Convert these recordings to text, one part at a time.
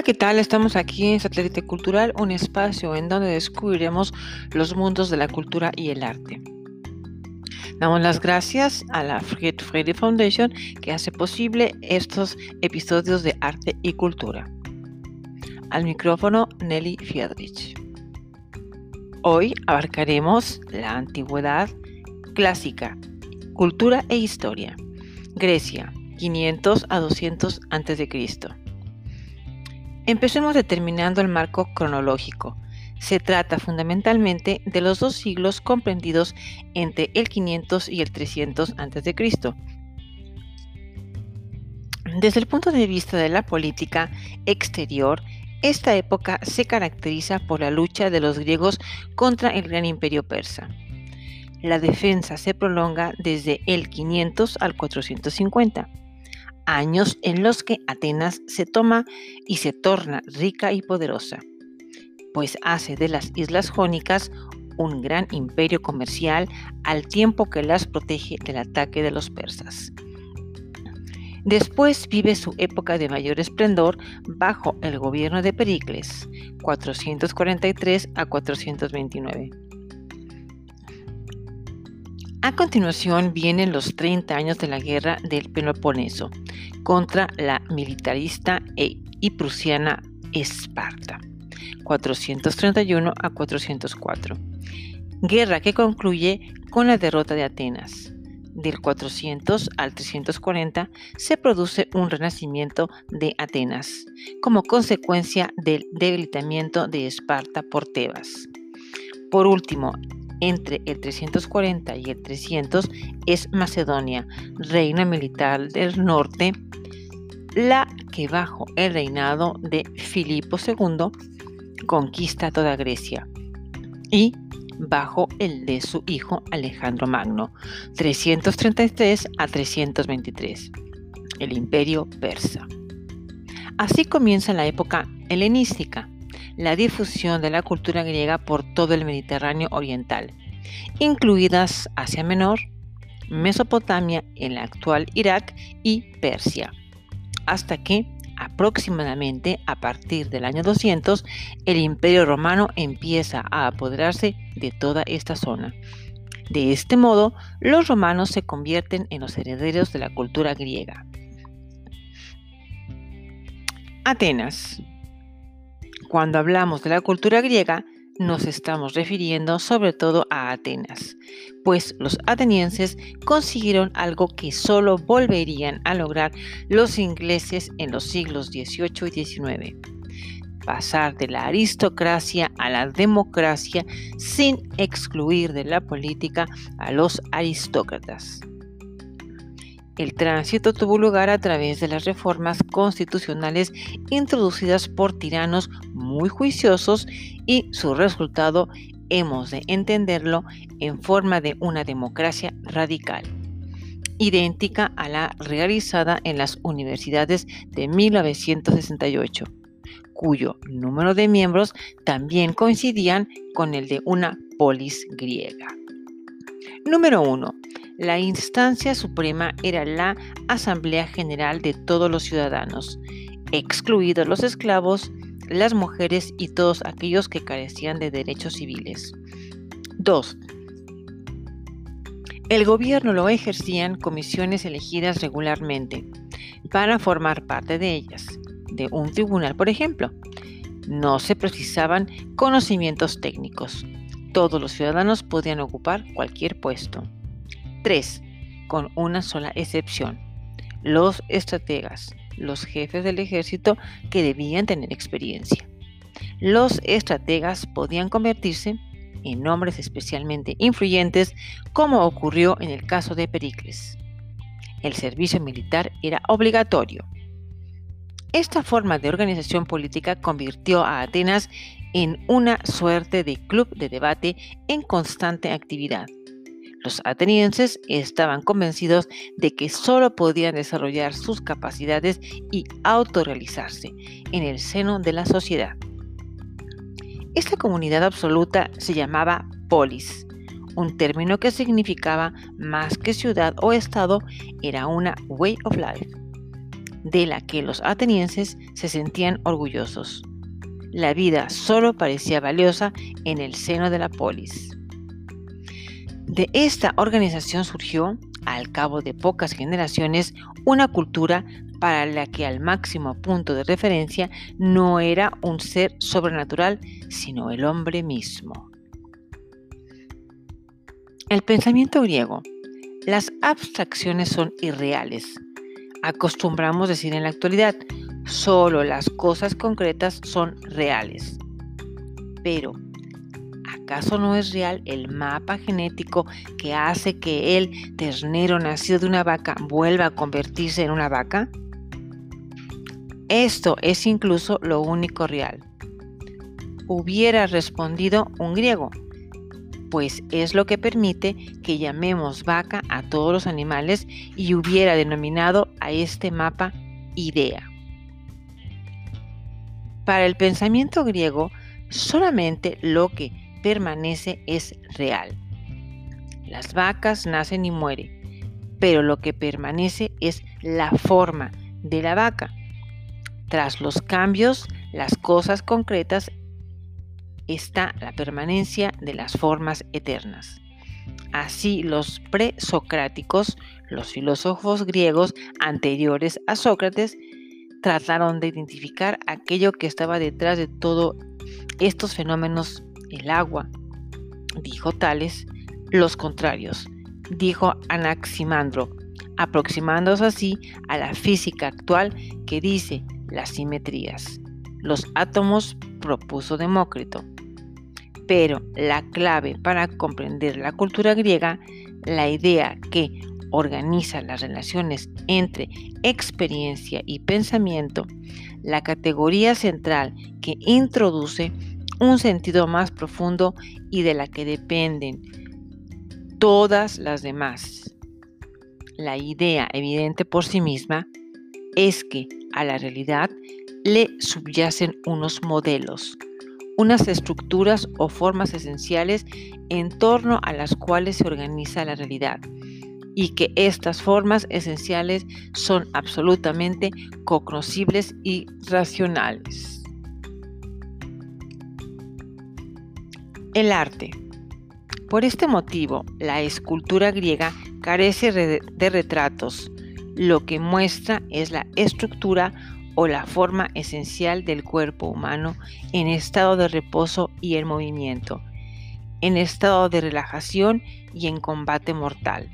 Hola, ¿qué tal? Estamos aquí en Satélite Cultural, un espacio en donde descubriremos los mundos de la cultura y el arte. Damos las gracias a la Fried Friede Foundation que hace posible estos episodios de arte y cultura. Al micrófono Nelly Fiedrich. Hoy abarcaremos la antigüedad clásica, cultura e historia. Grecia, 500 a 200 a.C. Empecemos determinando el marco cronológico. Se trata fundamentalmente de los dos siglos comprendidos entre el 500 y el 300 a.C. Desde el punto de vista de la política exterior, esta época se caracteriza por la lucha de los griegos contra el gran imperio persa. La defensa se prolonga desde el 500 al 450 años en los que Atenas se toma y se torna rica y poderosa, pues hace de las islas jónicas un gran imperio comercial al tiempo que las protege del ataque de los persas. Después vive su época de mayor esplendor bajo el gobierno de Pericles, 443 a 429. A continuación vienen los 30 años de la guerra del Peloponeso contra la militarista e y prusiana Esparta, 431 a 404. Guerra que concluye con la derrota de Atenas. Del 400 al 340 se produce un renacimiento de Atenas, como consecuencia del debilitamiento de Esparta por Tebas. Por último, entre el 340 y el 300 es Macedonia, reina militar del norte, la que bajo el reinado de Filipo II conquista toda Grecia y bajo el de su hijo Alejandro Magno, 333 a 323, el imperio persa. Así comienza la época helenística, la difusión de la cultura griega por todo el Mediterráneo oriental, incluidas Asia Menor, Mesopotamia, el actual Irak y Persia, hasta que aproximadamente a partir del año 200 el Imperio Romano empieza a apoderarse de toda esta zona. De este modo, los romanos se convierten en los herederos de la cultura griega. Atenas, cuando hablamos de la cultura griega, nos estamos refiriendo sobre todo a Atenas, pues los atenienses consiguieron algo que solo volverían a lograr los ingleses en los siglos XVIII y XIX, pasar de la aristocracia a la democracia sin excluir de la política a los aristócratas. El tránsito tuvo lugar a través de las reformas constitucionales introducidas por tiranos muy juiciosos y su resultado hemos de entenderlo en forma de una democracia radical, idéntica a la realizada en las universidades de 1968, cuyo número de miembros también coincidían con el de una polis griega. Número 1 la instancia suprema era la Asamblea General de todos los ciudadanos, excluidos los esclavos, las mujeres y todos aquellos que carecían de derechos civiles. 2. El gobierno lo ejercían comisiones elegidas regularmente para formar parte de ellas, de un tribunal, por ejemplo. No se precisaban conocimientos técnicos. Todos los ciudadanos podían ocupar cualquier puesto. 3. Con una sola excepción. Los estrategas, los jefes del ejército que debían tener experiencia. Los estrategas podían convertirse en hombres especialmente influyentes, como ocurrió en el caso de Pericles. El servicio militar era obligatorio. Esta forma de organización política convirtió a Atenas en una suerte de club de debate en constante actividad. Los atenienses estaban convencidos de que solo podían desarrollar sus capacidades y autorrealizarse en el seno de la sociedad. Esta comunidad absoluta se llamaba polis, un término que significaba más que ciudad o estado, era una way of life. de la que los atenienses se sentían orgullosos. La vida solo parecía valiosa en el seno de la polis. De esta organización surgió, al cabo de pocas generaciones, una cultura para la que al máximo punto de referencia no era un ser sobrenatural, sino el hombre mismo. El pensamiento griego. Las abstracciones son irreales. Acostumbramos decir en la actualidad, solo las cosas concretas son reales. Pero, ¿acaso no es real el mapa genético que hace que el ternero nacido de una vaca vuelva a convertirse en una vaca? Esto es incluso lo único real. Hubiera respondido un griego, pues es lo que permite que llamemos vaca a todos los animales y hubiera denominado a este mapa idea. Para el pensamiento griego, solamente lo que permanece es real. Las vacas nacen y mueren, pero lo que permanece es la forma de la vaca. Tras los cambios, las cosas concretas está la permanencia de las formas eternas. Así los presocráticos, los filósofos griegos anteriores a Sócrates, trataron de identificar aquello que estaba detrás de todos estos fenómenos, el agua. Dijo Tales, los contrarios, dijo Anaximandro, aproximándose así a la física actual que dice las simetrías. Los átomos propuso Demócrito. Pero la clave para comprender la cultura griega, la idea que organiza las relaciones entre experiencia y pensamiento, la categoría central que introduce un sentido más profundo y de la que dependen todas las demás. La idea evidente por sí misma es que a la realidad le subyacen unos modelos, unas estructuras o formas esenciales en torno a las cuales se organiza la realidad y que estas formas esenciales son absolutamente cognoscibles y racionales. El arte. Por este motivo, la escultura griega carece de retratos, lo que muestra es la estructura o la forma esencial del cuerpo humano en estado de reposo y en movimiento, en estado de relajación y en combate mortal.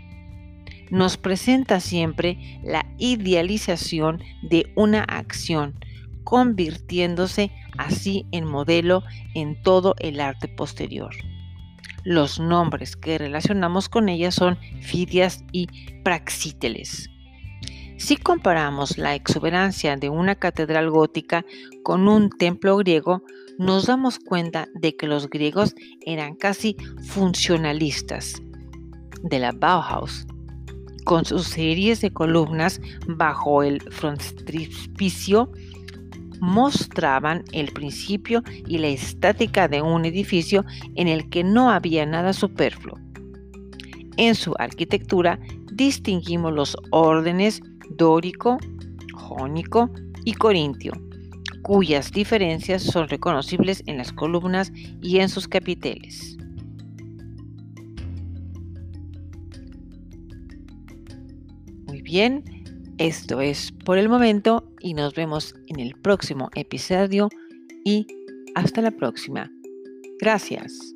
Nos presenta siempre la idealización de una acción, convirtiéndose así en modelo en todo el arte posterior. Los nombres que relacionamos con ella son Fidias y Praxíteles. Si comparamos la exuberancia de una catedral gótica con un templo griego, nos damos cuenta de que los griegos eran casi funcionalistas de la Bauhaus, con sus series de columnas bajo el frontispicio mostraban el principio y la estática de un edificio en el que no había nada superfluo. En su arquitectura distinguimos los órdenes dórico, jónico y corintio, cuyas diferencias son reconocibles en las columnas y en sus capiteles. Bien, esto es por el momento y nos vemos en el próximo episodio y hasta la próxima. Gracias.